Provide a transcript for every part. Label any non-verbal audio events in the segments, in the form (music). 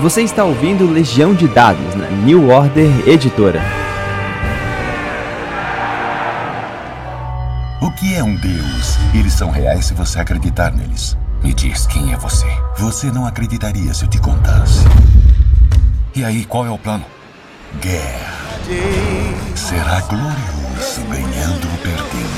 Você está ouvindo Legião de Dados na New Order Editora. O que é um deus? Eles são reais se você acreditar neles. Me diz quem é você. Você não acreditaria se eu te contasse. E aí, qual é o plano? Guerra. Será glorioso ganhando ou perdendo.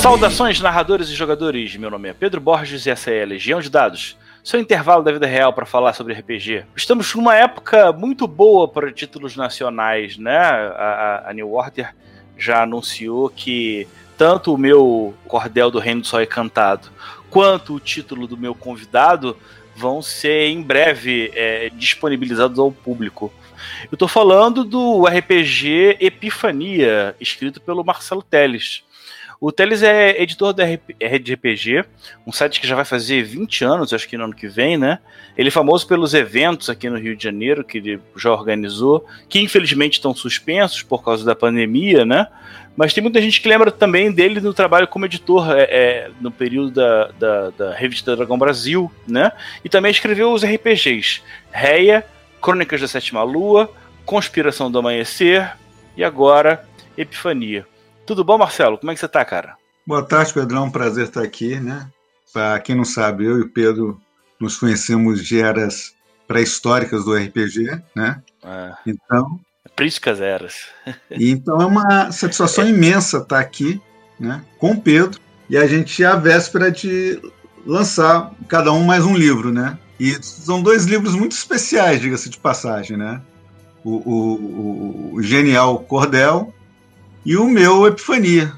Saudações, narradores e jogadores. Meu nome é Pedro Borges e essa é a Legião de Dados seu intervalo da vida real para falar sobre RPG. Estamos numa época muito boa para títulos nacionais, né? A, a, New Order já anunciou que tanto o meu Cordel do Reino do Sol Encantado quanto o título do meu convidado vão ser em breve é, disponibilizados ao público. Eu estou falando do RPG Epifania, escrito pelo Marcelo Teles. O Teles é editor da RPG, um site que já vai fazer 20 anos, acho que no ano que vem, né? Ele é famoso pelos eventos aqui no Rio de Janeiro, que ele já organizou, que infelizmente estão suspensos por causa da pandemia, né? Mas tem muita gente que lembra também dele no trabalho como editor é, é, no período da, da, da, revista Dragão Brasil, né? E também escreveu os RPGs Reia, Crônicas da Sétima Lua, Conspiração do Amanhecer e agora Epifania. Tudo bom, Marcelo? Como é que você tá, cara? Boa tarde, Pedrão. Um prazer estar aqui, né? Para quem não sabe, eu e o Pedro nos conhecemos de eras pré-históricas do RPG, né? É. Então. Prísticas eras. então é uma satisfação é. imensa estar aqui, né? Com o Pedro. E a gente é a véspera de lançar cada um mais um livro, né? E são dois livros muito especiais, diga-se de passagem, né? O, o, o, o Genial Cordel e o meu Epifania,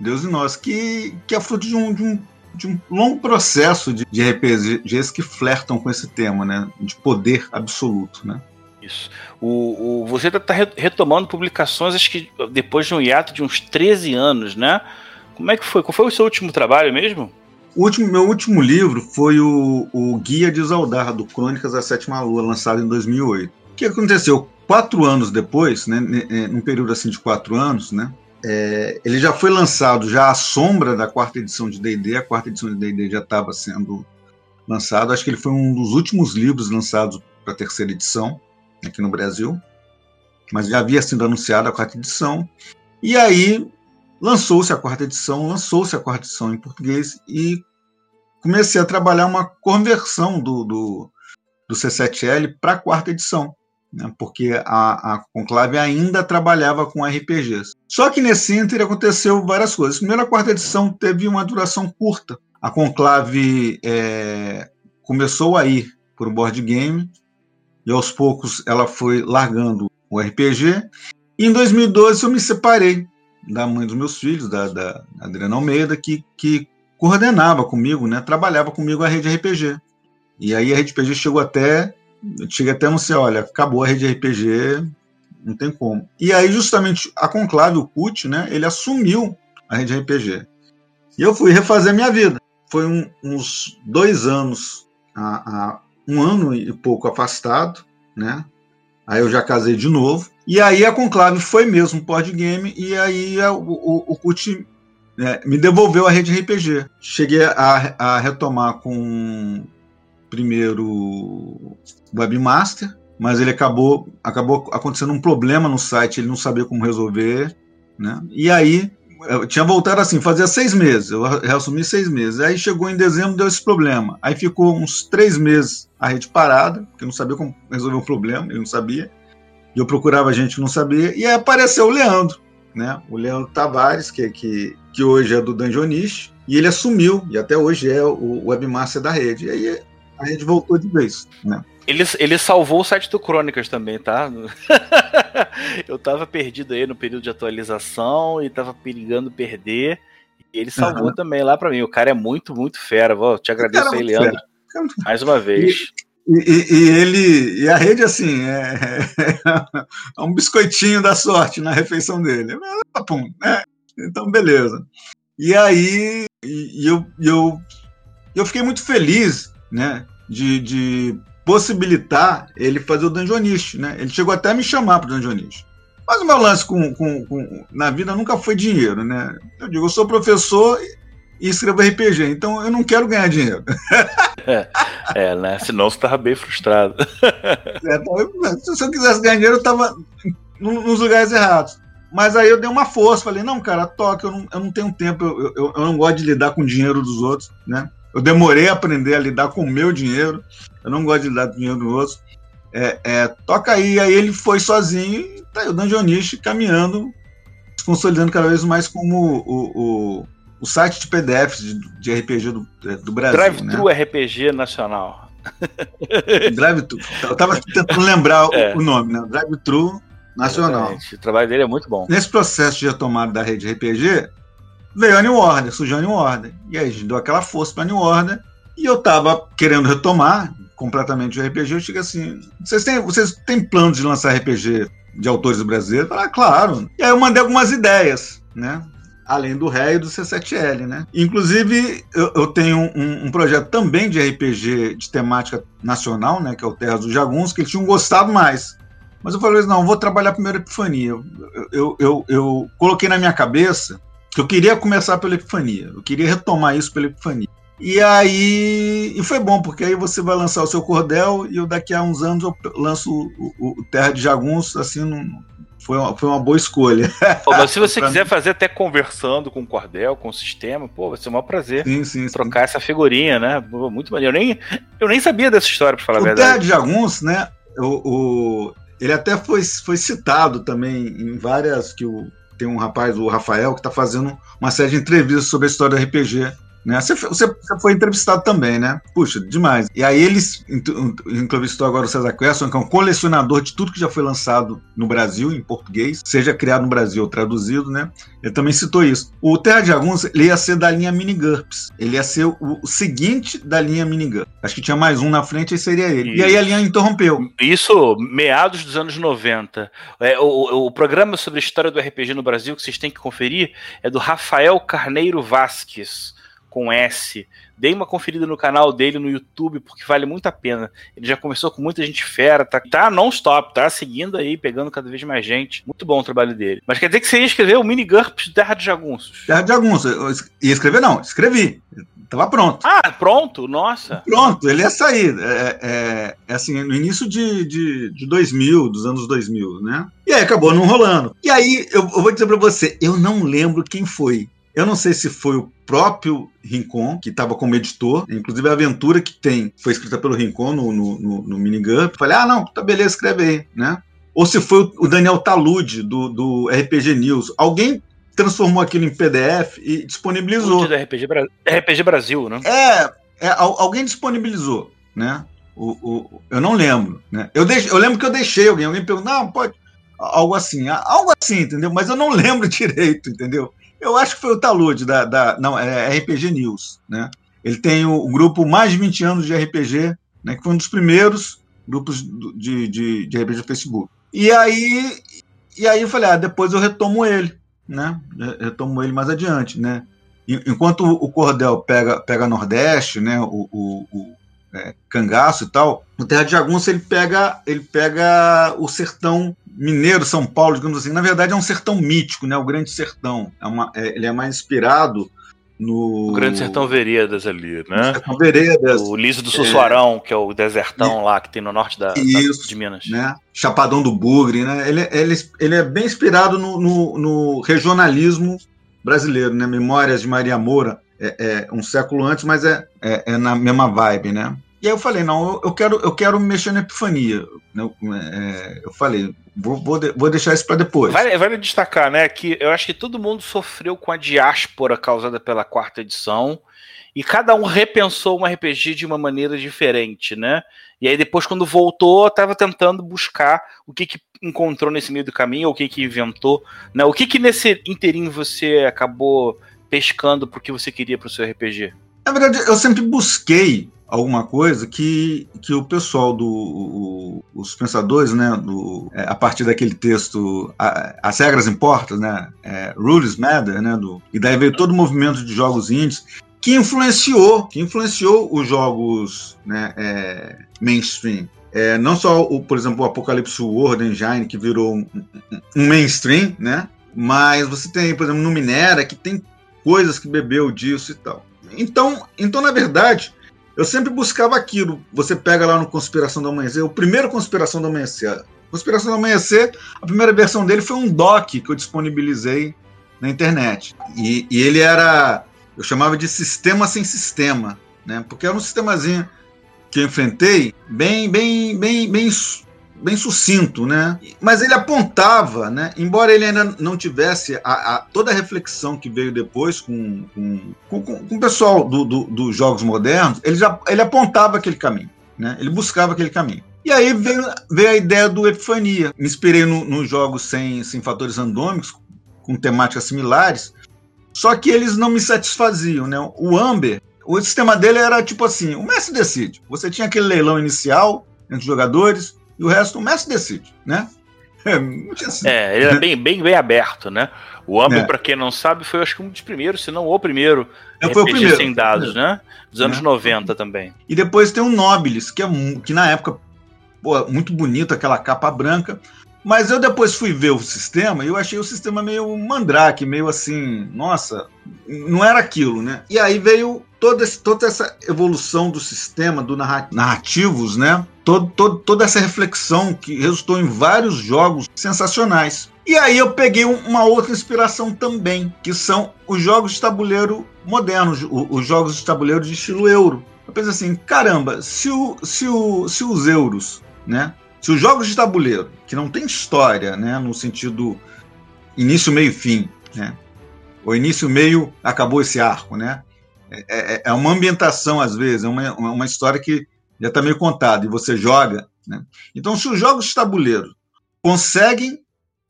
Deus e Nós, que, que é fruto de um, de um, de um longo processo de, de RPGs que flertam com esse tema, né? De poder absoluto, né? Isso. O, o, você está retomando publicações, acho que depois de um hiato de uns 13 anos, né? Como é que foi? Qual foi o seu último trabalho mesmo? O último, meu último livro foi o, o Guia de Zaldar, do Crônicas da Sétima Lua, lançado em 2008. O que aconteceu? Quatro anos depois, né, num período assim de quatro anos, né, é, ele já foi lançado já à sombra da quarta edição de D&D, a quarta edição de D&D já estava sendo lançado, acho que ele foi um dos últimos livros lançados para a terceira edição aqui no Brasil, mas já havia sido anunciada a quarta edição, e aí lançou-se a quarta edição, lançou-se a quarta edição em português e comecei a trabalhar uma conversão do, do, do C7L para a quarta edição né, porque a, a Conclave ainda trabalhava com RPGs. Só que nesse Inter aconteceu várias coisas. Primeiro, a quarta edição teve uma duração curta. A Conclave é, começou a ir para o board game e aos poucos ela foi largando o RPG. E em 2012 eu me separei da mãe dos meus filhos, da, da Adriana Almeida, que, que coordenava comigo, né, trabalhava comigo a rede RPG. E aí a rede RPG chegou até cheguei até anunciar, olha, acabou a rede RPG, não tem como. E aí, justamente, a Conclave, o CUT, né, ele assumiu a rede RPG. E eu fui refazer minha vida. Foi um, uns dois anos, a, a, um ano e pouco afastado, né? Aí eu já casei de novo. E aí a Conclave foi mesmo board game, e aí a, o, o CUT né, me devolveu a rede RPG. Cheguei a, a retomar com primeiro webmaster, mas ele acabou acabou acontecendo um problema no site, ele não sabia como resolver, né? E aí eu tinha voltado assim, fazia seis meses, eu reassumi seis meses. Aí chegou em dezembro, deu esse problema. Aí ficou uns três meses a rede parada, porque não sabia como resolver o problema, ele não sabia. E eu procurava gente que não sabia, e aí apareceu o Leandro, né? O Leandro Tavares, que, que, que hoje é do Dungeonist, e ele assumiu, e até hoje é o webmaster da rede. E aí a gente voltou de vez, né? Ele, ele salvou o site do Crônicas também, tá? (laughs) eu tava perdido aí no período de atualização e tava perigando perder. E ele salvou uhum. também lá para mim. O cara é muito, muito fera. Vou te agradeço aí, Leandro. Fera. Mais uma vez. E, e, e, ele e a rede assim é, (laughs) é, um biscoitinho da sorte na refeição dele. Pum, né? Então beleza. E aí e, eu, eu eu fiquei muito feliz né, de, de possibilitar ele fazer o Dungeonist, né? Ele chegou até a me chamar para o Dungeonist. Mas o meu lance com, com, com, na vida nunca foi dinheiro, né? Eu digo, eu sou professor e escrevo RPG, então eu não quero ganhar dinheiro. (laughs) É, é, né? Senão você tava bem frustrado. (laughs) É, se eu quisesse ganhar dinheiro, eu tava nos lugares errados. Mas aí eu dei uma força, falei, não, cara, toque, eu não, eu não tenho tempo, eu, eu, eu não gosto de lidar com o dinheiro dos outros, né? Eu demorei a aprender a lidar com o meu dinheiro, eu não gosto de lidar com o dinheiro dos outros. É, é, toca aí, aí ele foi sozinho e tá aí o Dungeonist caminhando, se consolidando cada vez mais como o, o, o site de PDFs de, de RPG do, do Brasil. Drive-Thru né? RPG Nacional. (laughs) Drive-Thru. Eu tava tentando lembrar é. o, o nome, né? Drive-Thru Nacional. Exatamente. O trabalho dele é muito bom. Nesse processo de retomada da rede RPG, veio a New Order, surgiu a New Order. E aí a gente deu aquela força pra New Order. E eu tava querendo retomar completamente o RPG. Eu cheguei assim: vocês têm, vocês têm planos de lançar RPG de autores brasileiros? Eu falei, ah, claro. E aí eu mandei algumas ideias, né? Além do Ré e do C7L, né? Inclusive, eu, eu tenho um, um, projeto também de RPG de temática nacional, né? Que é o Terras dos Jaguns, que eles tinham gostado mais. Mas eu falei, não, vou trabalhar primeiro Epifania. Eu, eu, eu, eu, coloquei na minha cabeça que eu queria começar pela Epifania. Eu queria retomar isso pela Epifania. E aí, e foi bom, porque aí você vai lançar o seu cordel e eu daqui a uns anos eu lanço o, o, o Terra de Jaguns, assim, não, foi uma, foi uma boa escolha. Pô, mas se você (laughs) quiser fazer até conversando com o Cordel, com o sistema, pô, vai ser um maior prazer sim, sim, trocar sim. essa figurinha, né? Muito maneiro. Eu nem, eu nem sabia dessa história, pra falar o a verdade. O Terra de Jaguns, né? O, o, ele até foi, foi citado também em várias que o, tem um rapaz, o Rafael, que está fazendo uma série de entrevistas sobre a história do RPG. Né? Você, você, você, foi entrevistado também, né? Puxa, demais. E aí eles entrevistou agora o César Quesson, que é um colecionador de tudo que já foi lançado no Brasil, em português, seja criado no Brasil ou traduzido, né? Ele também citou isso. O Terra de Jaguns, ele ia ser da linha Mini GURPS. Ele ia ser o, o seguinte da linha Mini GURPS. Acho que tinha mais um na frente e seria ele. Isso. E aí a linha interrompeu. Isso, meados dos anos 90. É, o, o programa sobre a história do RPG no Brasil que vocês têm que conferir é do Rafael Carneiro Vasques com S. Dei uma conferida no canal dele no YouTube, porque vale muito a pena. Ele já conversou com muita gente fera, tá, tá non-stop, tá seguindo aí, pegando cada vez mais gente. Muito bom o trabalho dele. Mas quer dizer que você ia escrever o Mini GURPS Terra de Jagunços? Terra de Jagunços. Ia escrever, não, escrevi. Tava pronto. Ah, pronto? Nossa. Pronto, ele ia sair. É, é, é assim, no início de, de, de 2000, dos anos 2000, né? E aí acabou não rolando. E aí, eu, eu vou dizer pra você, eu não lembro quem foi. Eu não sei se foi o próprio Rincon, que estava como editor. Inclusive, a aventura que tem foi escrita pelo Rincon no, no, no, no Minigun. Falei, ah, não, tá beleza, escreve aí, né? Ou se foi o Daniel Talude, do, do RPG News. Alguém transformou aquilo em PDF e disponibilizou. Da RPG, Bra RPG Brasil, né? É, é, alguém disponibilizou, né? O, o, eu não lembro, né? Eu, eu lembro que eu deixei alguém, alguém perguntou, não, pode, algo assim, algo assim, entendeu? Mas eu não (laughs) lembro direito, entendeu? Eu acho que foi o Talude, da, da não, é RPG News, né? Ele tem o, o, grupo Mais de 20 anos de RPG, né, que foi um dos primeiros grupos de, de, de RPG do Facebook. E aí, e aí eu falei, ah, depois eu retomo ele, né? Retomo ele mais adiante, né? Enquanto o Cordel pega, pega Nordeste, né? O, o, o é, Cangaço e tal, o Terra de Jagunço ele pega, ele pega o sertão mineiro, São Paulo, digamos assim. Na verdade, é um sertão mítico, né? O Grande Sertão. É uma, é, ele é mais inspirado no. O Grande Sertão Veredas ali, né? Sertão Veredas. O Liso do Sussuarão, é... que é o desertão lá que tem no norte da, Isso, da, de Minas. Né? Chapadão do Bugre, né? Ele, ele, ele é bem inspirado no, no, no regionalismo brasileiro, né? Memórias de Maria Moura. É, é, um século antes, mas é, é, é, na mesma vibe, né? E aí eu falei, não, eu, quero, eu quero mexer na epifania. Eu, é, eu falei, vou, vou, vou, deixar isso para depois. Vale, vale destacar, né, que eu acho que todo mundo sofreu com a diáspora causada pela quarta edição e cada um repensou um RPG de uma maneira diferente, né? E aí depois quando voltou, estava tentando buscar o que, que encontrou nesse meio do caminho, ou o que que inventou, né? O que que nesse inteirinho você acabou pescando porque você queria para o seu RPG? Na verdade, eu sempre busquei alguma coisa que, que o pessoal do o, os pensadores né do é, a partir daquele texto a, as regras importam né é, rules matter né do e daí veio todo o movimento de jogos indies que influenciou que influenciou os jogos né é, mainstream. É, não só o por exemplo o Apocalipse World Engine que virou um, um mainstream né mas você tem por exemplo no Minera que tem coisas que bebeu disso e tal. Então então na verdade eu sempre buscava aquilo. Você pega lá no Conspiração do Amanhecer, o primeiro Conspiração do Amanhecer. Conspiração do Amanhecer, a primeira versão dele foi um doc que eu disponibilizei na internet. E, e ele era, eu chamava de sistema sem sistema, né? Porque era um sistemazinho que eu enfrentei bem, bem, bem, bem bem sucinto, né? Mas ele apontava, né? Embora ele ainda não tivesse a, a toda a reflexão que veio depois com, com, com, com o pessoal do, do, dos jogos modernos, ele já ele apontava aquele caminho, né? Ele buscava aquele caminho. E aí veio, veio a ideia do Epifania. Me inspirei nos no jogos sem, sem fatores randômicos, com temáticas similares, só que eles não me satisfaziam, né? O Amber, o sistema dele era tipo assim: o mestre decide. Você tinha aquele leilão inicial entre os jogadores, e o resto o mestre decide, né? (laughs) É, é ele era bem, bem, bem aberto, né? O Amber, é. para quem não sabe, foi acho que um dos primeiros, se não o primeiro é, foi o primeiro, sem dados, né? Dos anos é. 90 também. E depois tem o Nobilis, que, é, que na época, pô, muito bonito, aquela capa branca. Mas eu depois fui ver o sistema e eu achei o sistema meio mandrake, meio assim, nossa, não era aquilo, né? E aí veio toda, toda essa evolução do sistema, do narrativos, né? Todo, todo, toda essa reflexão que resultou em vários jogos sensacionais. E aí eu peguei uma outra inspiração também, que são os jogos de tabuleiro modernos, os jogos de tabuleiro de estilo euro. Eu pensei assim, caramba, se, o, se, o, se os euros, né? Se os jogos de tabuleiro, que não tem história, né, no sentido início, meio fim, né? O início, meio, acabou esse arco, né? É, é, é uma ambientação, às vezes, é uma, uma história que já está meio contada e você joga. Né? Então, se os jogos de tabuleiro conseguem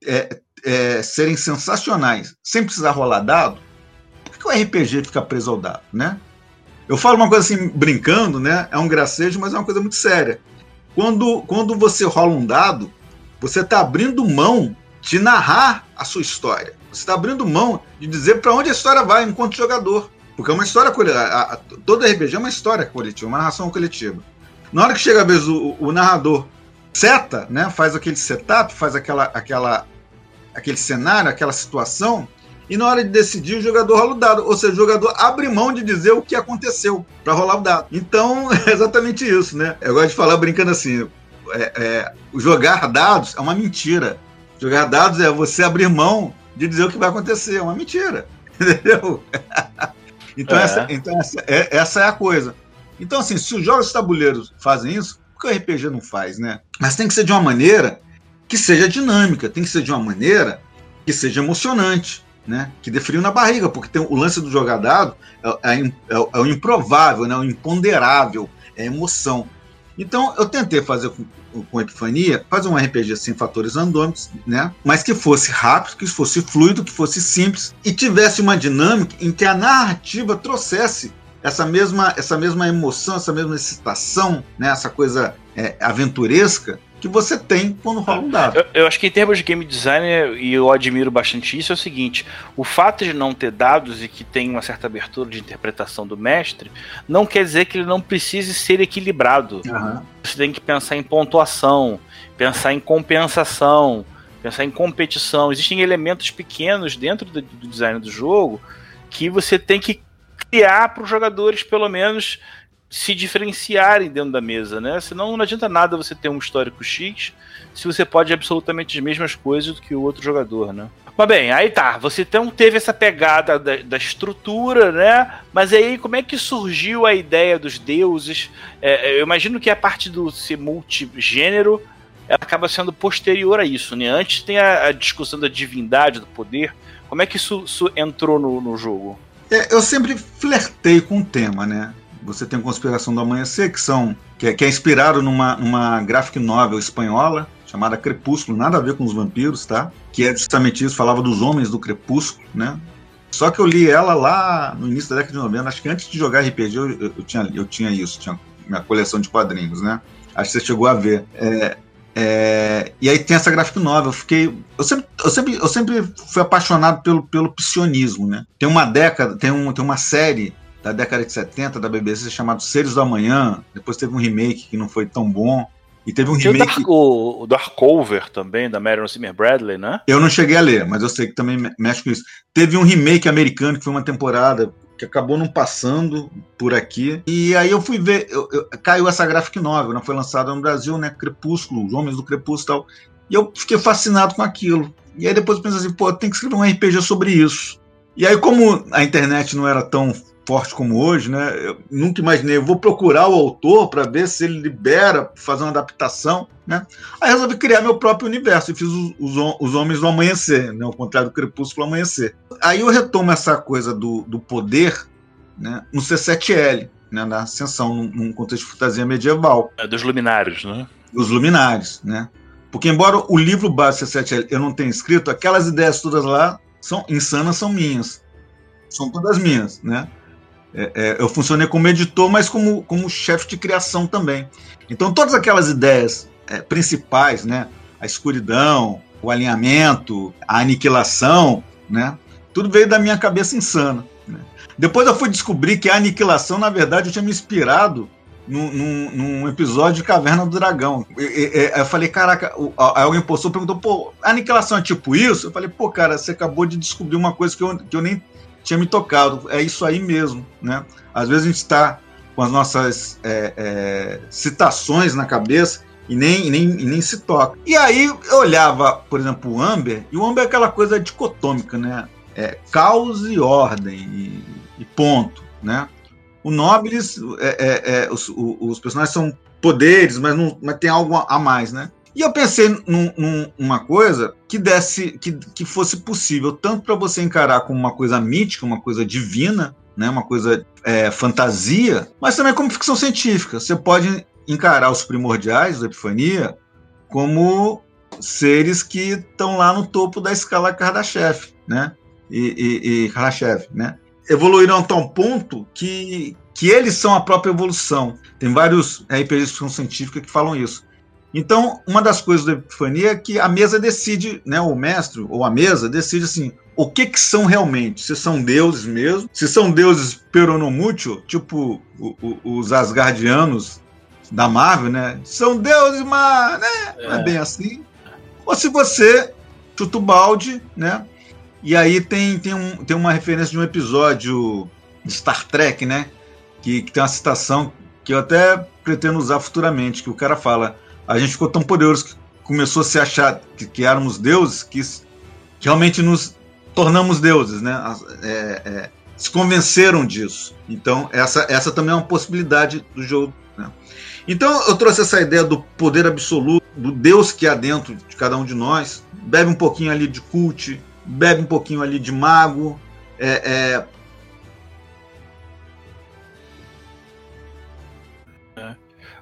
é, é, serem sensacionais sem precisar rolar dado, por que o RPG fica preso ao dado? Né? Eu falo uma coisa assim, brincando, né? é um gracejo, mas é uma coisa muito séria. Quando, quando você rola um dado, você está abrindo mão de narrar a sua história. Você está abrindo mão de dizer para onde a história vai enquanto jogador. Porque é uma história coletiva. Todo RPG é uma história coletiva, uma narração coletiva. Na hora que chega a vez o, o narrador seta, né, faz aquele setup, faz aquela, aquela, aquele cenário, aquela situação, e na hora de decidir, o jogador rola o dado. Ou seja, o jogador abre mão de dizer o que aconteceu para rolar o dado. Então, (laughs) é exatamente isso, né? Eu gosto de falar brincando assim: é, é, jogar dados é uma mentira. Jogar dados é você abrir mão de dizer o que vai acontecer. É uma mentira. (laughs) Entendeu? (laughs) então, é. essa, então essa, é, essa é a coisa. Então, assim, se os jogos de tabuleiros fazem isso, por que o RPG não faz, né? Mas tem que ser de uma maneira que seja dinâmica, tem que ser de uma maneira que seja emocionante né, que dê frio na barriga, porque tem o lance do jogar dado é, é, é, é o improvável, né, o imponderável, é a emoção. Então eu tentei fazer com, com Epifania, fazer um RPG sem fatores randômicos, né, mas que fosse rápido, que fosse fluido, que fosse simples e tivesse uma dinâmica em que a narrativa trouxesse essa mesma, essa mesma emoção, essa mesma excitação, né, essa coisa é, aventuresca que você tem quando rola um dado. Eu, eu, acho que em termos de game design, e eu admiro bastante isso, é o seguinte: o fato de não ter dados e que tem uma certa abertura de interpretação do mestre, não quer dizer que ele não precise ser equilibrado. Uhum. Você tem que pensar em pontuação, pensar em compensação, pensar em competição. Existem elementos pequenos dentro do, do design do jogo que você tem que criar para os jogadores, pelo menos se diferenciarem dentro da mesa, né? Senão não adianta nada você ter um histórico X se você pode absolutamente as mesmas coisas do que o outro jogador, né? Mas bem, aí tá, você então teve essa pegada da, da estrutura, né? Mas aí como é que surgiu a ideia dos deuses? É, eu imagino que a parte do ser multigênero ela acaba sendo posterior a isso, né? Antes tem a, a discussão da divindade, do poder. Como é que isso, isso entrou no, no jogo? É, eu sempre flertei com o tema, né? Você tem Conspiração do Amanhecer, que são que é, que é inspirado numa, numa graphic novel espanhola chamada Crepúsculo, nada a ver com os vampiros, tá? Que é justamente isso, falava dos homens do crepúsculo, né? Só que eu li ela lá no início da década de 90, acho que antes de jogar RPG eu, eu, eu tinha, eu tinha isso, tinha minha coleção de quadrinhos, né? Acho que você chegou a ver. É, é, e aí tem essa graphic novel. Eu fiquei. Eu sempre, eu sempre, eu sempre fui apaixonado pelo, pelo psionismo, né? Tem uma década, tem, um, tem uma série da década de 70 da BBC chamado Seres do Amanhã. Depois teve um remake que não foi tão bom. E teve um remake. O Dark, o, o Dark também, da Marion Zimmer Bradley, né? Eu não cheguei a ler, mas eu sei que também mexe com isso. Teve um remake americano que foi uma temporada que acabou não passando por aqui. E aí eu fui ver, eu, eu, caiu essa graphic novel, né? foi lançada no Brasil, né? Crepúsculo, Os Homens do Crepúsculo e tal. E eu fiquei fascinado com aquilo. E aí depois eu pensei assim, pô, tem que escrever um RPG sobre isso. E aí, como a internet não era tão forte como hoje, né? Eu nunca imaginei, eu vou procurar o autor para ver se ele libera, fazer uma adaptação, né? Aí resolvi criar meu próprio universo e fiz os, os, os Homens do Amanhecer, né? Ao contrário do Crepúsculo Amanhecer. Aí eu retomo essa coisa do, do poder né? no C7L, né? na Ascensão, num, num contexto de fantasia medieval. É dos Luminários, né? Dos Luminários, né? Porque embora o livro base C7L eu não tenha escrito, aquelas ideias todas lá são insanas, são minhas. São todas minhas, né? É, é, eu funcionei como editor, mas como, como chefe de criação também. Então, todas aquelas ideias é, principais, né? A escuridão, o alinhamento, a aniquilação, né? Tudo veio da minha cabeça insana. Né? Depois eu fui descobrir que a aniquilação, na verdade, eu tinha me inspirado num, num, num, episódio de Caverna do Dragão. E, e, eu falei, caraca, aí alguém postou perguntou, pô, a aniquilação é tipo isso? Eu falei, pô, cara, você acabou de descobrir uma coisa que eu, que eu nem tinha me tocado. É isso aí mesmo, né? Às vezes a gente está com as nossas é, é, citações na cabeça e nem, nem, nem se toca. E aí eu olhava, por exemplo, o Amber, e o Amber é aquela coisa dicotômica, né? É caos e ordem, e, e ponto, né? O Nobles, é, é, é os, os, personagens são poderes, mas, não, mas tem algo a mais, né? E eu pensei num, num, coisa que desse, que, que fosse possível tanto para você encarar como uma coisa mítica, uma coisa divina, né, uma coisa é, fantasia, mas também como ficção científica. Você pode encarar os primordiais da Epifania como seres que estão lá no topo da escala Kardashev, né? E, e, e Kardashev, né? Evoluíram a tal ponto que, que eles são a própria evolução. Tem vários RPGs de ficção científica que falam isso. Então, uma das coisas da Epifania é que a mesa decide, né, o mestre ou a mesa decide assim, o que que são realmente? Se são deuses mesmo? Se são deuses peronomútil, tipo o, o, os Asgardianos da Marvel, né? São deuses, mas né? É. não é bem assim. Ou se você chuta o balde, né? E aí tem, tem, um, tem uma referência de um episódio de Star Trek, né? Que, que tem uma citação que eu até pretendo usar futuramente, que o cara fala a gente ficou tão poderoso que começou a se achar que, que éramos deuses que, que, realmente nos tornamos deuses, né? É, é, se convenceram disso. Então, essa, essa também é uma possibilidade do jogo. Né? Então, eu trouxe essa ideia do poder absoluto, do Deus que há dentro de cada um de nós. Bebe um pouquinho ali de cult, bebe um pouquinho ali de mago. É,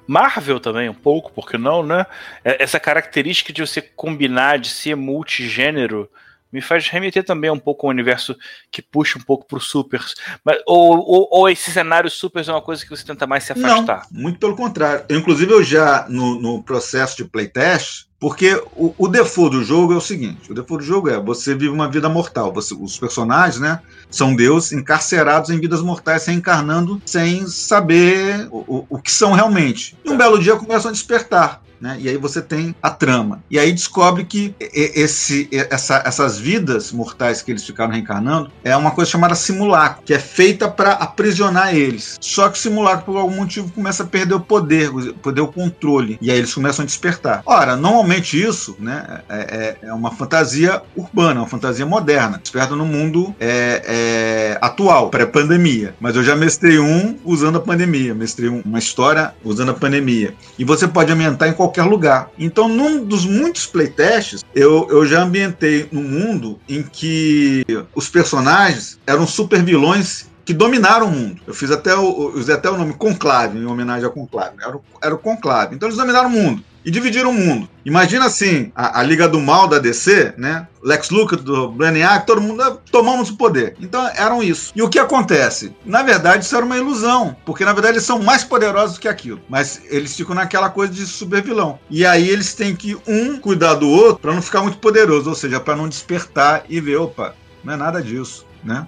Marvel também, um pouco, porque não, né? É, essa característica de você combinar, de ser multigênero, me faz remeter também um pouco ao universo que puxa um pouco para os supers. Mas, ou, ou, ou, esse cenário supers é uma coisa que você tenta mais se afastar? Não, muito pelo contrário. inclusive, eu já, no, no processo de playtest, porque o, o default do jogo é o seguinte: o default do jogo é você vive uma vida mortal. Você, os personagens, né, são deuses encarcerados em vidas mortais, reencarnando sem saber o, o, o que são realmente. E um belo dia começam a despertar. Né? E aí você tem a trama. E aí descobre que esse, essa, essas vidas mortais que eles ficaram reencarnando é uma coisa chamada simulacro, que é feita para aprisionar eles. Só que o simulacro, por algum motivo, começa a perder o poder, perder o controle. E aí eles começam a despertar. Ora, normalmente isso né, é, é, é uma fantasia urbana, uma fantasia moderna. Desperta no mundo é, é, atual, pré-pandemia. Mas eu já mestrei um usando a pandemia. Mestrei uma história usando a pandemia. E você pode ambientar em qualquer qualquer lugar. Então, num dos muitos playtests, eu, eu já ambientei num mundo em que os personagens eram super vilões que dominaram o mundo. Eu fiz até o, usei até o nome Conclave, em homenagem ao Conclave. Era o, era o Conclave. Então eles dominaram o mundo e dividiram o mundo. Imagina assim, a, a, Liga do Mal da DC, né? Lex Luthor, do Brainiac, todo mundo ah, tomamos o poder. Então eram isso. E o que acontece? Na verdade, isso era uma ilusão, porque na verdade eles são mais poderosos do que aquilo. Mas eles ficam naquela coisa de super vilão. E aí eles têm que um cuidar do outro para não ficar muito poderoso, ou seja, para não despertar e ver, opa, não é nada disso, né?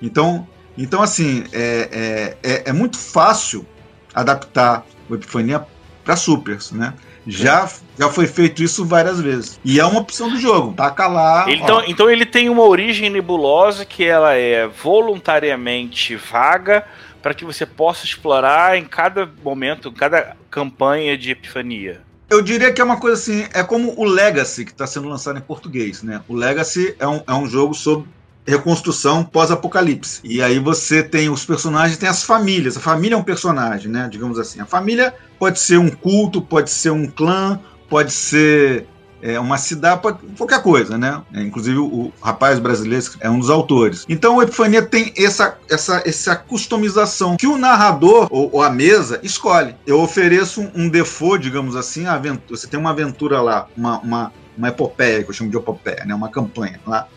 Então, então assim, é, é, é, é muito fácil adaptar o Epifania para supers, né? Já, já foi feito isso várias vezes. E é uma opção do jogo. Taca lá. Então, então ele tem uma origem nebulosa que ela é voluntariamente vaga para que você possa explorar em cada momento, em cada campanha de epifania. Eu diria que é uma coisa assim, é como o Legacy, que está sendo lançado em português, né? O Legacy é um, é um jogo sobre reconstrução pós-apocalipse. E aí você tem os personagens, tem as famílias. A família é um personagem, né? Digamos assim. A família pode ser um culto, pode ser um clã, pode ser é uma cidade, pode, qualquer coisa, né? É, inclusive o rapaz brasileiro é um dos autores. Então o Epifania tem essa, essa, essa customização que o narrador ou, ou a mesa escolhe. Eu ofereço um, um default, digamos assim, aventura, você tem uma aventura lá, uma, uma, uma epopeia, que eu chamo de epopeia, né? Uma campanha lá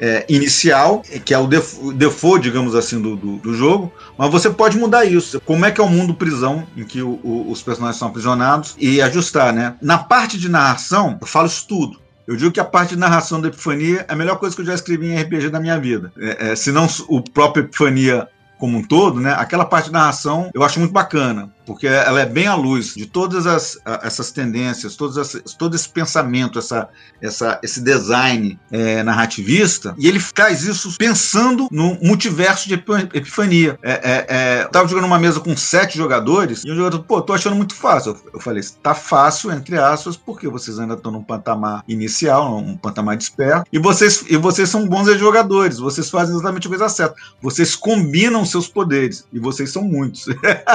é, inicial, que é o default, digamos assim, do, do, do, jogo, mas você pode mudar isso. Como é que é o mundo prisão em que o, o, os personagens são aprisionados e ajustar, né? Na parte de narração, eu falo isso tudo. Eu digo que a parte de narração da Epifania é a melhor coisa que eu já escrevi em RPG da minha vida. É, é, se não o próprio Epifania como um todo, né? Aquela parte de narração eu acho muito bacana, porque ela é bem à luz de todas as, essas tendências, todas as, todo esse pensamento, essa, essa, esse design é, narrativista, e ele faz isso pensando no multiverso de epifania. É, é, é, eu tava jogando uma mesa com sete jogadores, e um jogador, pô, tô achando muito fácil. Eu falei, tá fácil, entre aspas, porque vocês ainda estão num patamar inicial, num patamar desperto, e vocês, e vocês são bons jogadores, vocês fazem exatamente a coisa certa. Vocês combinam seus poderes, e vocês são muitos.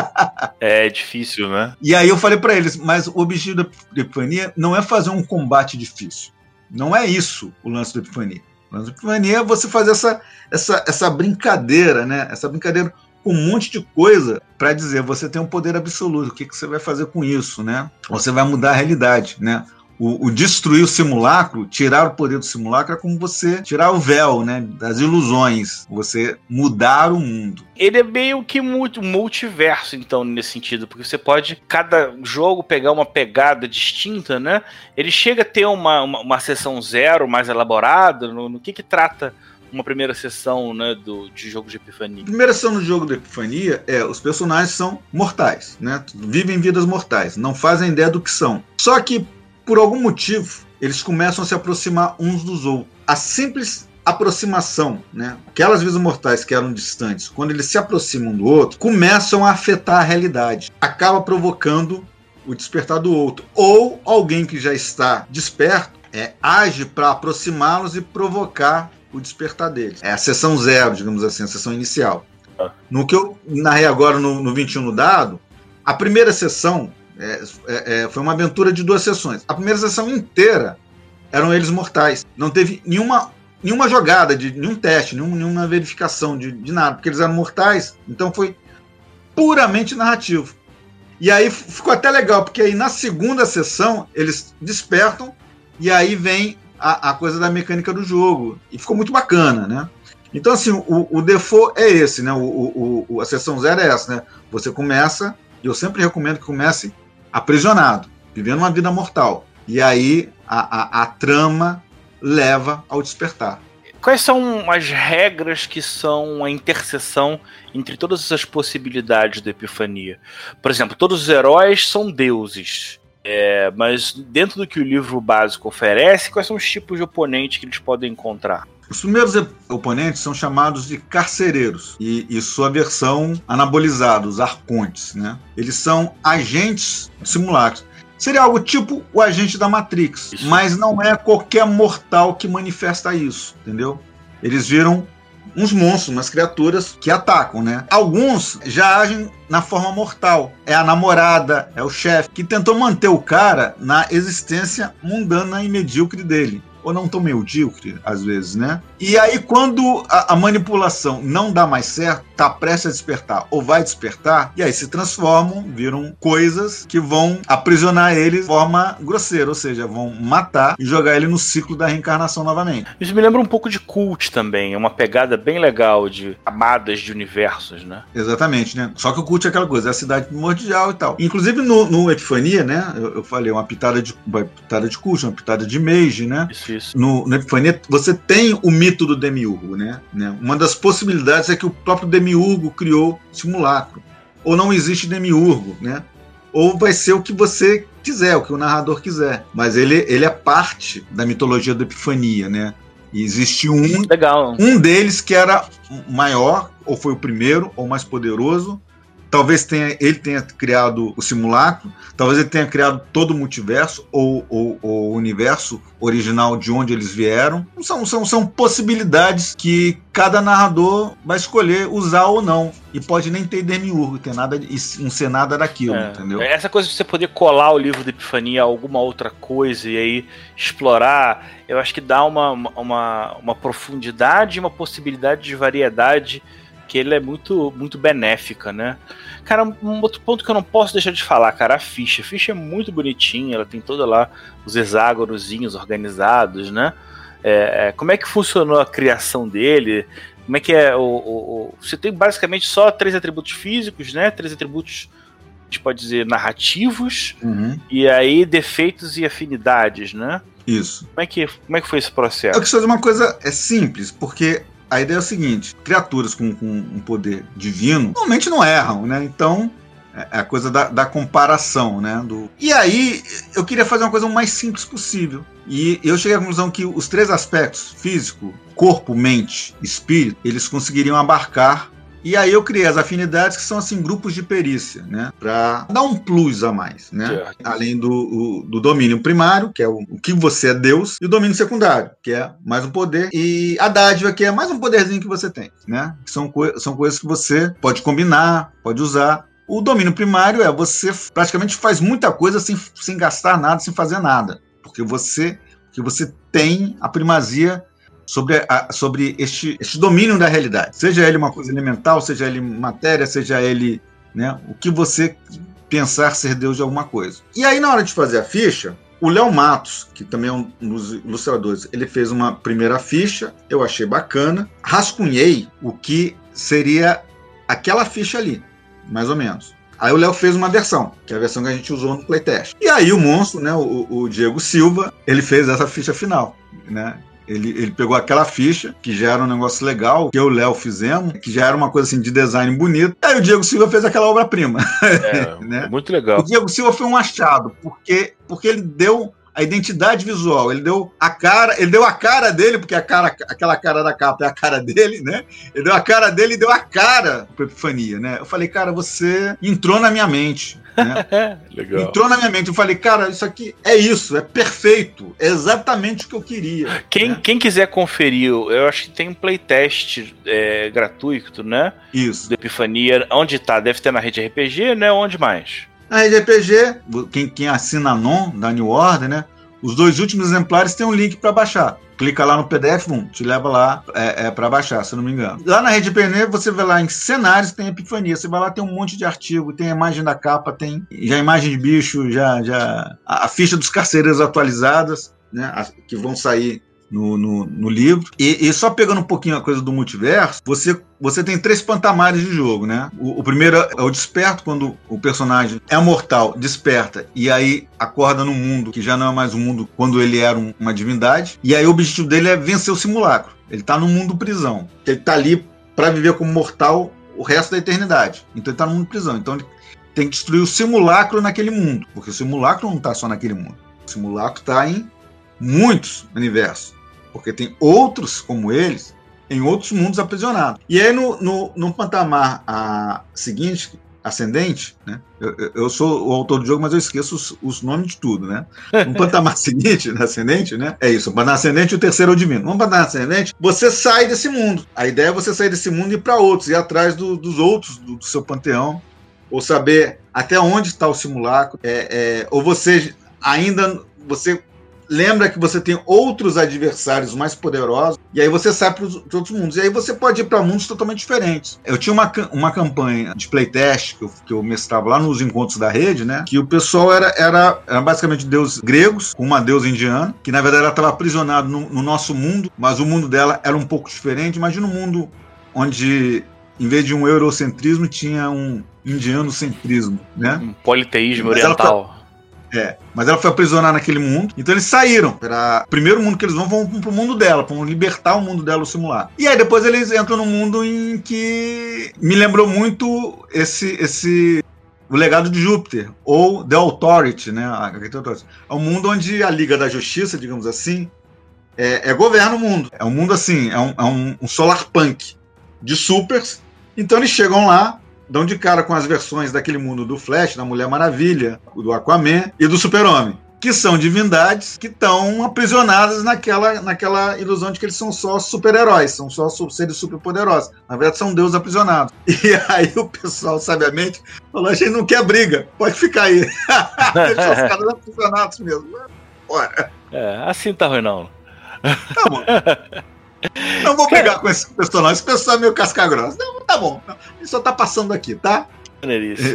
(laughs) é difícil, né? E aí eu falei para eles, mas o objetivo da Epifania não é fazer um combate difícil. Não é isso o lance da Epifania. O lance da Epifania é você fazer essa, essa, essa brincadeira, né? Essa brincadeira com um monte de coisa para dizer você tem um poder absoluto, o que, que você vai fazer com isso, né? Você vai mudar a realidade, né? O, o, destruir o simulacro, tirar o poder do simulacro é como você tirar o véu, né, das ilusões, você mudar o mundo. Ele é meio que multiverso, então, nesse sentido, porque você pode, cada jogo, pegar uma pegada distinta, né? Ele chega a ter uma, uma, uma sessão zero mais elaborada, no, no que que trata uma primeira sessão né, do, de jogo de Epifania? A primeira sessão do jogo de Epifania é os personagens são mortais, né? Vivem vidas mortais, não fazem ideia do que são. Só que por algum motivo, eles começam a se aproximar uns dos outros. A simples aproximação, né? Aquelas vidas mortais que eram distantes, quando eles se aproximam do outro, começam a afetar a realidade. Acaba provocando o despertar do outro. Ou alguém que já está desperto é, age para aproximá-los e provocar o despertar deles. É a sessão zero, digamos assim, a sessão inicial. Ah. No que eu narrei agora no, no 21 no dado, a primeira sessão é, é, é, foi uma aventura de duas sessões. A primeira sessão inteira eram eles mortais. Não teve nenhuma, nenhuma jogada, de nenhum teste, nenhum, nenhuma verificação de, de nada, porque eles eram mortais. Então foi puramente narrativo. E aí ficou até legal, porque aí na segunda sessão eles despertam e aí vem a, a coisa da mecânica do jogo. E ficou muito bacana, né? Então, assim, o, o default é esse, né? O, o, o, a sessão zero é essa, né? Você começa, e eu sempre recomendo que comece aprisionado, vivendo uma vida mortal. E aí a, a, a trama leva ao despertar. Quais são as regras que são a interseção entre todas essas possibilidades da Epifania? Por exemplo, todos os heróis são deuses. É, mas dentro do que o livro básico oferece, quais são os tipos de oponentes que eles podem encontrar? Os primeiros oponentes são chamados de carcereiros e, e sua versão anabolizados, arcontes. Né? Eles são agentes simulados. Seria algo tipo o agente da Matrix, mas não é qualquer mortal que manifesta isso, entendeu? Eles viram uns monstros, umas criaturas que atacam, né? Alguns já agem na forma mortal. É a namorada, é o chefe, que tentou manter o cara na existência mundana e medíocre dele ou não tão medíocre, às vezes, né? E aí, quando a, a, manipulação não dá mais certo, tá prestes a despertar ou vai despertar, e aí se transformam, viram coisas que vão aprisionar ele de forma grosseira, ou seja, vão matar e jogar ele no ciclo da reencarnação novamente. Isso me lembra um pouco de Cult também, é uma pegada bem legal de camadas de universos, né? Exatamente, né? Só que o Cult é aquela coisa, é a cidade primordial e tal. Inclusive no, no Epifania, né? Eu, eu falei, uma pitada de, uma pitada de Cult, uma pitada de Mage, né? Isso isso. No, no Epifania, você tem o mito do Demiurgo, né? né? Uma das possibilidades é que o próprio Demiurgo criou simulacro. Ou não existe Demiurgo, né? Ou vai ser o que você quiser, o que o narrador quiser. Mas ele, ele é parte da mitologia da Epifania, né? E existe um, Legal. um deles que era maior, ou foi o primeiro, ou mais poderoso, Talvez tenha, ele tenha criado o simulacro, talvez ele tenha criado todo o multiverso ou, ou, ou o universo original de onde eles vieram. São, são, são possibilidades que cada narrador vai escolher usar ou não. E pode nem ter demiurgo, ter nada, não ser nada daquilo, É. entendeu? Essa coisa de você poder colar o livro da Epifania a alguma outra coisa e aí explorar, eu acho que dá uma, uma, uma profundidade e uma possibilidade de variedade que ele é muito, muito benéfica, né? Cara, um outro ponto que eu não posso deixar de falar, cara, a ficha. A ficha é muito bonitinha, ela tem toda lá os hexágonozinhos organizados, né? É, é, como é que funcionou a criação dele? Como é que é o, o- o- Você tem basicamente só três atributos físicos, né? Três atributos, a gente pode dizer, narrativos, Uhum, e aí defeitos e afinidades, né? isso. Como é que, como é que foi esse Eu processo? quis fazer uma coisa é simples, porque a ideia é o seguinte: criaturas com, com um poder divino normalmente não erram, né? Então é é a coisa da, da comparação, né? Do... E aí eu queria fazer uma coisa o mais simples possível. E eu cheguei à conclusão que os três aspectos físico, corpo, mente, espírito, eles conseguiriam abarcar. E aí eu criei as afinidades que são assim grupos de perícia, né? Para dar um plus a mais, né? Certo. além do, o- do domínio primário, que é o, o que você é Deus, e o domínio secundário, que é mais um poder, e a dádiva, que é mais um poderzinho que você tem, né? Que são, coi- são coisas que você pode combinar, pode usar. O domínio primário é você praticamente faz muita coisa sem, sem gastar nada, sem fazer nada, porque você, porque você tem a primazia sobre, a- sobre este, este domínio da realidade. Seja ele uma coisa elemental, seja ele matéria, seja ele né, o que você pensar ser Deus de alguma coisa. E aí, na hora de fazer a ficha, o Léo Matos, que também é um dos ilustradores, ele fez uma primeira ficha, eu achei bacana, rascunhei o que seria aquela ficha ali, mais ou menos. Aí o Léo fez uma versão, que é a versão que a gente usou no playtest. E aí o monstro, né, o, o Diego Silva, ele fez essa ficha final, né? Ele, ele pegou aquela ficha, que já era um negócio legal, que eu e o Léo fizemos, que já era uma coisa assim de design bonito. Aí o Diego Silva fez aquela obra-prima. É, (laughs) né? Muito legal. O Diego Silva foi um achado, porque, porque ele deu a identidade visual, ele deu a cara, ele deu a cara dele, porque a cara, aquela cara da capa é a cara dele, né? Ele deu a cara dele e deu a cara pra Epifania, né? Eu falei, cara, você entrou na minha mente. Né? (laughs) legal. Entrou na minha mente. Eu falei, cara, isso aqui é isso, é perfeito, é exatamente o que eu queria. Quem, né? quem quiser conferir, eu acho que tem um playtest é, gratuito, né? Isso. Do Epifania. Onde tá? Deve ter na rede RPG, né? Onde mais? Rede RPG, quem, quem assina a NON, da New Order, né? Os dois últimos exemplares tem um link para baixar. Clica lá no PDF, te leva lá é, é para baixar, se não me engano. Lá na Rede PN, você vê lá em cenários, tem epifania. Você vai lá, tem um monte de artigo, tem a imagem da capa, tem já a imagem de bicho, já, já a, a ficha dos carcereiros atualizadas, né? as- que vão sair no, no, no livro. E, e só pegando um pouquinho a coisa do multiverso, você, você tem três pantamares de jogo, né? O, o primeiro é o desperto, quando o personagem é mortal, desperta, e aí acorda num mundo que já não é mais um mundo quando ele era um- uma divindade. E aí o objetivo dele é vencer o simulacro. Ele tá no mundo prisão. Ele tá ali para viver como mortal o resto da eternidade. Então ele tá no mundo prisão. Então ele tem que destruir o simulacro naquele mundo. Porque o simulacro não tá só naquele mundo. O simulacro tá em muitos universos. Porque tem outros como eles em outros mundos aprisionados. E aí no, no, no patamar a, seguinte, ascendente, né? Eu, eu- sou o autor do jogo, mas eu esqueço os, os nomes de tudo, né? No patamar (laughs) seguinte, ascendente, né? É isso, o patamar ascendente e o terceiro é o divino. No patamar ascendente, você sai desse mundo. A ideia é você sair desse mundo e ir para outros, ir atrás do- dos outros do, do seu panteão, ou saber até onde está o simulacro, é, é, ou você ainda você lembra que você tem outros adversários mais poderosos, e aí você sai para os outros mundos. E aí você pode ir para mundos totalmente diferentes. Eu tinha uma, uma campanha de playtest que eu, que eu mestrava lá nos encontros da rede, né? Que o pessoal era, era, era basicamente deuses gregos, com uma deusa indiana, que na verdade ela estava aprisionada no, no nosso mundo, mas o mundo dela era um pouco diferente. Imagina um mundo onde, em vez de um eurocentrismo, tinha um indianocentrismo, né? Um politeísmo Mas tá- oriental. É, mas ela foi aprisionada naquele mundo. Então eles saíram. Para o primeiro mundo que eles vão, vão pro mundo dela, vão libertar o mundo dela, o simular. E aí depois eles entram num mundo em que me lembrou muito esse esse o legado de Júpiter, ou The Authority, né? É um mundo onde a Liga da Justiça, digamos assim, é, é governa o mundo. É um mundo assim, é um, é um solar punk de supers. Então eles chegam lá, dão de cara com as versões daquele mundo do Flash, da Mulher Maravilha, do Aquaman e do Super-Homem que são divindades que estão aprisionadas naquela, naquela ilusão de que eles são só super-heróis, são só seres superpoderosos. Na verdade, são deuses aprisionados. (laughs) E aí o pessoal, sabiamente, falou: a gente não quer briga, pode ficar aí. (laughs) Deixa os caras aprisionados mesmo. Bora. É, assim tá ruim, não. Tá bom. (laughs) Não vou brigar com esse personagem. Esse pessoal é meio casca-grossa. Não, tá bom. Ele só tá passando aqui, tá?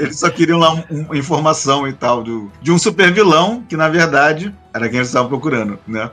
Eles só queriam lá uma informação e tal do, de um super vilão que, na verdade, era quem eles estavam procurando, né?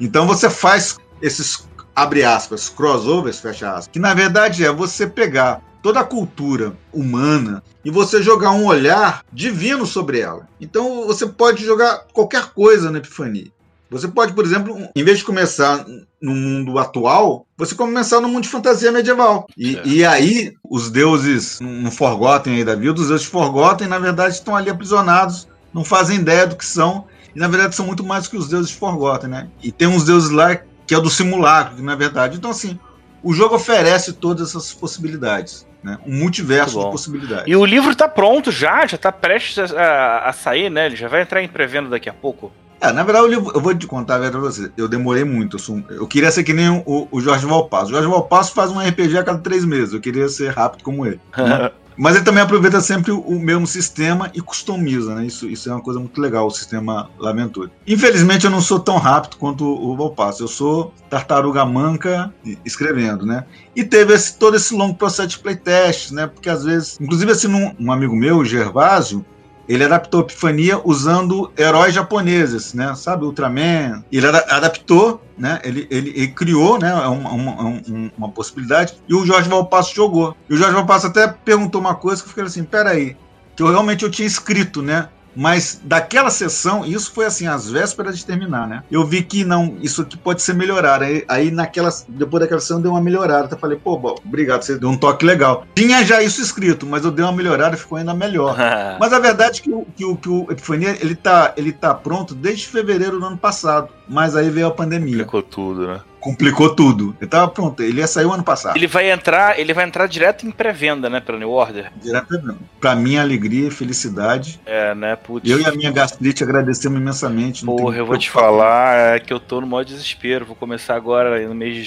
Então você faz esses, abre aspas, crossovers, fecha aspas, que na verdade é você pegar toda a cultura humana e você jogar um olhar divino sobre ela. Então você pode jogar qualquer coisa na Epifania. Você pode, por exemplo, em vez de começar no mundo atual, você começar no mundo de fantasia medieval. E, é. e aí, os deuses no Forgotten aí da vida, os deuses Forgotten, na verdade, estão ali aprisionados, não fazem ideia do que são, e na verdade são muito mais que os deuses Forgotten, né? E tem uns deuses lá que é do simulacro, que na verdade. Então, assim, o jogo oferece todas essas possibilidades. Né? Um multiverso de possibilidades. E o livro está pronto já, já está prestes a, a, sair, né? Ele já vai entrar em pré-venda daqui a pouco. É, na verdade, eu, eu vou te contar a verdade pra você. Eu demorei muito. Eu, sou, eu queria ser que nem o, o Jorge Valpasso. O Jorge Valpasso faz um RPG a cada três meses. Eu queria ser rápido como ele. Né? (laughs) Mas ele também aproveita sempre o mesmo sistema e customiza, né? Isso, isso é uma coisa muito legal, o sistema Laventure. Infelizmente, eu não sou tão rápido quanto o Valpasso. Eu sou tartaruga manca escrevendo, né? E teve esse, todo esse longo processo de playtest, né? Porque às vezes, inclusive assim, um, um amigo meu, o Gervásio, ele adaptou Epifania usando heróis japoneses, né? Sabe, Ultraman. Ele adaptou, né? Ele, ele, ele criou, né? Uma, uma, uma, possibilidade. E o Jorge Valpasso jogou. E o Jorge Valpasso até perguntou uma coisa que eu fiquei assim, peraí, que eu realmente eu tinha escrito, né? Mas daquela sessão, isso foi assim, às vésperas de terminar, né? Eu vi que não, isso aqui pode ser melhorado. Aí, aí naquela, depois daquela sessão deu uma melhorada. Até falei, pô, bom, obrigado, você deu um toque legal. Tinha já isso escrito, mas eu dei uma melhorada e ficou ainda melhor. (laughs) mas a verdade é que o, que o, que o Epifania, ele tá, ele tá pronto desde fevereiro do ano passado. Mas aí veio a pandemia. Complicou tudo, né? Complicou tudo. Ele tava pronto, ele ia sair o ano passado. Ele vai entrar, ele vai entrar direto em pré-venda, né, pela New Order? Direto pré-venda. Pra minha alegria e felicidade. É, né, putz. Eu e a minha gastrite agradecemos imensamente. Porra, eu vou te falar é que eu tô no maior desespero. Vou começar agora no mês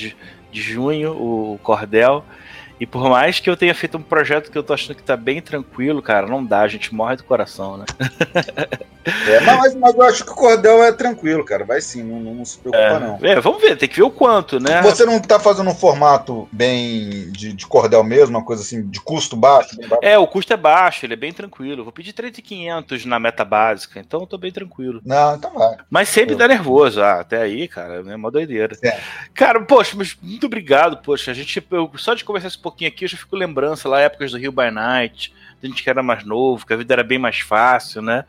de junho o Cordel. E por mais que eu tenha feito um projeto que eu tô achando que tá bem tranquilo, cara, não dá, a gente morre do coração, né? (laughs) é, mas, mas eu acho que o cordel é tranquilo, cara. Vai sim, não, não se preocupa, é, não. É, vamos ver, tem que ver o quanto, né? Você não tá fazendo um formato bem de, de cordel mesmo, uma coisa assim, de custo baixo? É, o custo é baixo, ele é bem tranquilo. Vou pedir 3.500 na meta básica, então eu tô bem tranquilo. Não, então vai. Mas sempre eu... dá nervoso, ah, até aí, cara, é uma doideira. É. Cara, poxa, mas muito obrigado, poxa, a gente, eu, só de conversar esse pouquinho aqui, eu já fico lembrança lá, épocas do Rio by Night, a gente que era mais novo, que a vida era bem mais fácil, né?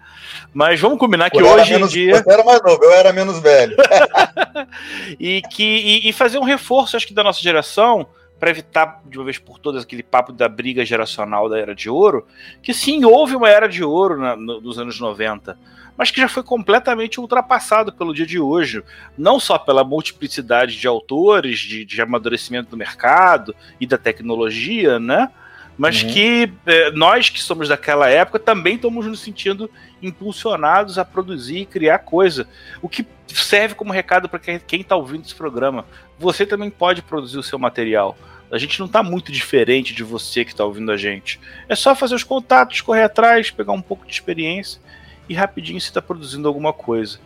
Mas vamos combinar que hoje menos, em dia. Você era mais novo, eu era menos velho. (laughs) (laughs) e, que, e, e, fazer um reforço, acho que, da nossa geração, para evitar de uma vez por todas aquele papo da briga geracional da Era de Ouro, que sim, houve uma Era de Ouro na, no, nos anos 90 mas que já foi completamente ultrapassado pelo dia de hoje. Não só pela multiplicidade de autores, de, de amadurecimento do mercado e da tecnologia, né? Mas uhum. que eh, nós que somos daquela época também estamos nos sentindo impulsionados a produzir e criar coisa. O que serve como recado para quem está ouvindo esse programa. Você também pode produzir o seu material. A gente não está muito diferente de você que está ouvindo a gente. É só fazer os contatos, correr atrás, pegar um pouco de experiência e rapidinho você está produzindo alguma coisa.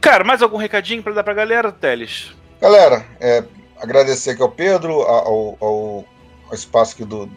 Cara, mais algum recadinho para dar para a galera, Teles? Galera, é, agradecer aqui ao Pedro, ao, ao, ao espaço aqui do,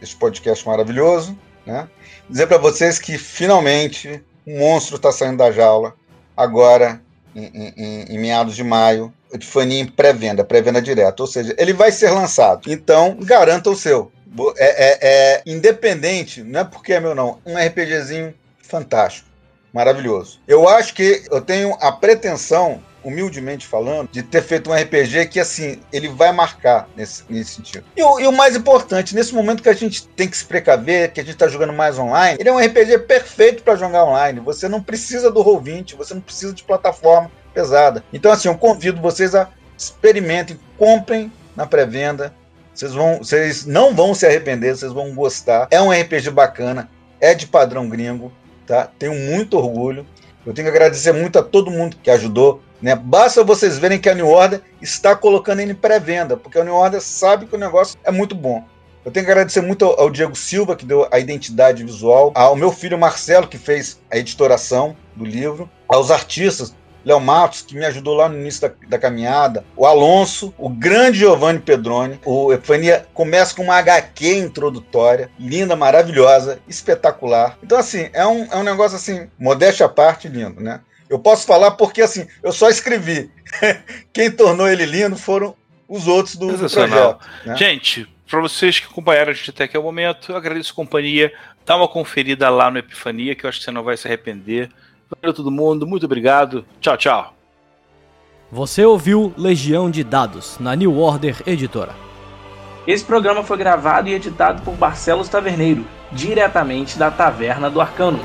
desse podcast maravilhoso, né? Dizer para vocês que finalmente um monstro está saindo da jaula, agora em, em, em meados de maio, Epifania em pré-venda, pré-venda direta, ou seja, ele vai ser lançado. Então, garanta o seu. É, é, é, independente, não é porque é meu não, um RPGzinho fantástico, maravilhoso. Eu acho que eu tenho a pretensão humildemente falando, de ter feito um RPG que, assim, ele vai marcar nesse, nesse sentido. E o, e o mais importante, nesse momento que a gente tem que se precaver, que a gente está jogando mais online, ele é um RPG perfeito para jogar online. Você não precisa do Roll20, você não precisa de plataforma pesada. Então, assim, eu convido vocês a experimentem, comprem na pré-venda. Vocês vão, vocês não vão se arrepender, vocês vão gostar. É um RPG bacana, é de padrão gringo, tá? Tenho muito orgulho. Eu tenho que agradecer muito a todo mundo que ajudou. Né? Basta vocês verem que a New Order está colocando ele em pré-venda, porque a New Order sabe que o negócio é muito bom. Eu tenho que agradecer muito ao Diego Silva, que deu a identidade visual, ao meu filho Marcelo, que fez a editoração do livro, aos artistas, Léo Matos, que me ajudou lá no início da, da, caminhada, o Alonso, o grande Giovanni Pedroni. O Epifania começa com uma HQ introdutória, linda, maravilhosa, espetacular. Então, assim, é um, é um negócio assim, modéstia à parte, lindo, né? Eu posso falar porque, assim, eu só escrevi. (laughs) Quem tornou ele lindo foram os outros do, do projeto. Né? Gente, para vocês que acompanharam a gente até aqui o momento, eu agradeço a companhia. Dá uma conferida lá no Epifania, que eu acho que você não vai se arrepender. Valeu todo mundo, muito obrigado. Tchau, tchau. Você ouviu Legião de Dados, na New Order Editora. Esse programa foi gravado e editado por Barcelos Taverneiro, diretamente da Taverna do Arcano.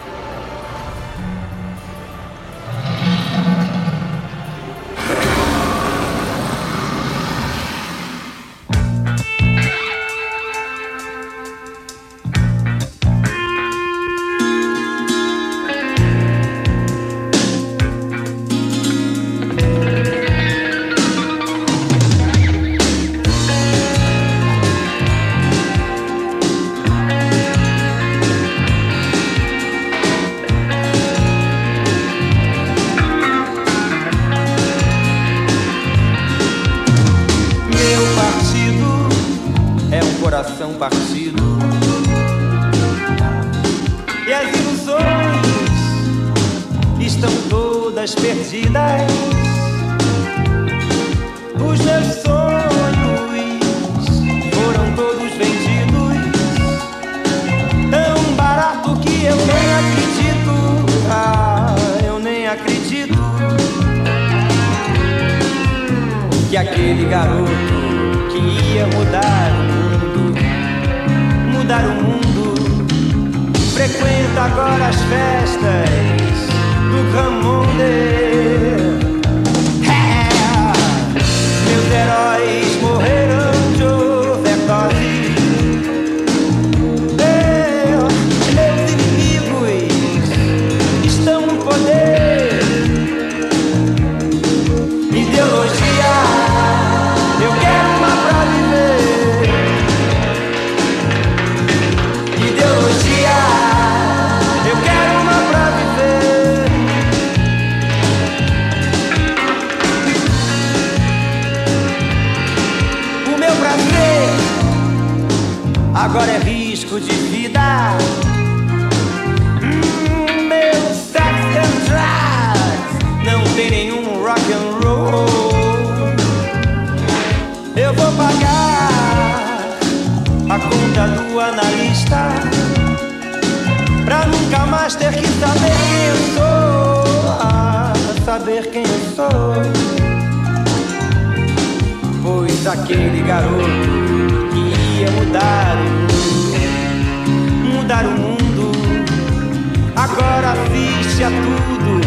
Garoto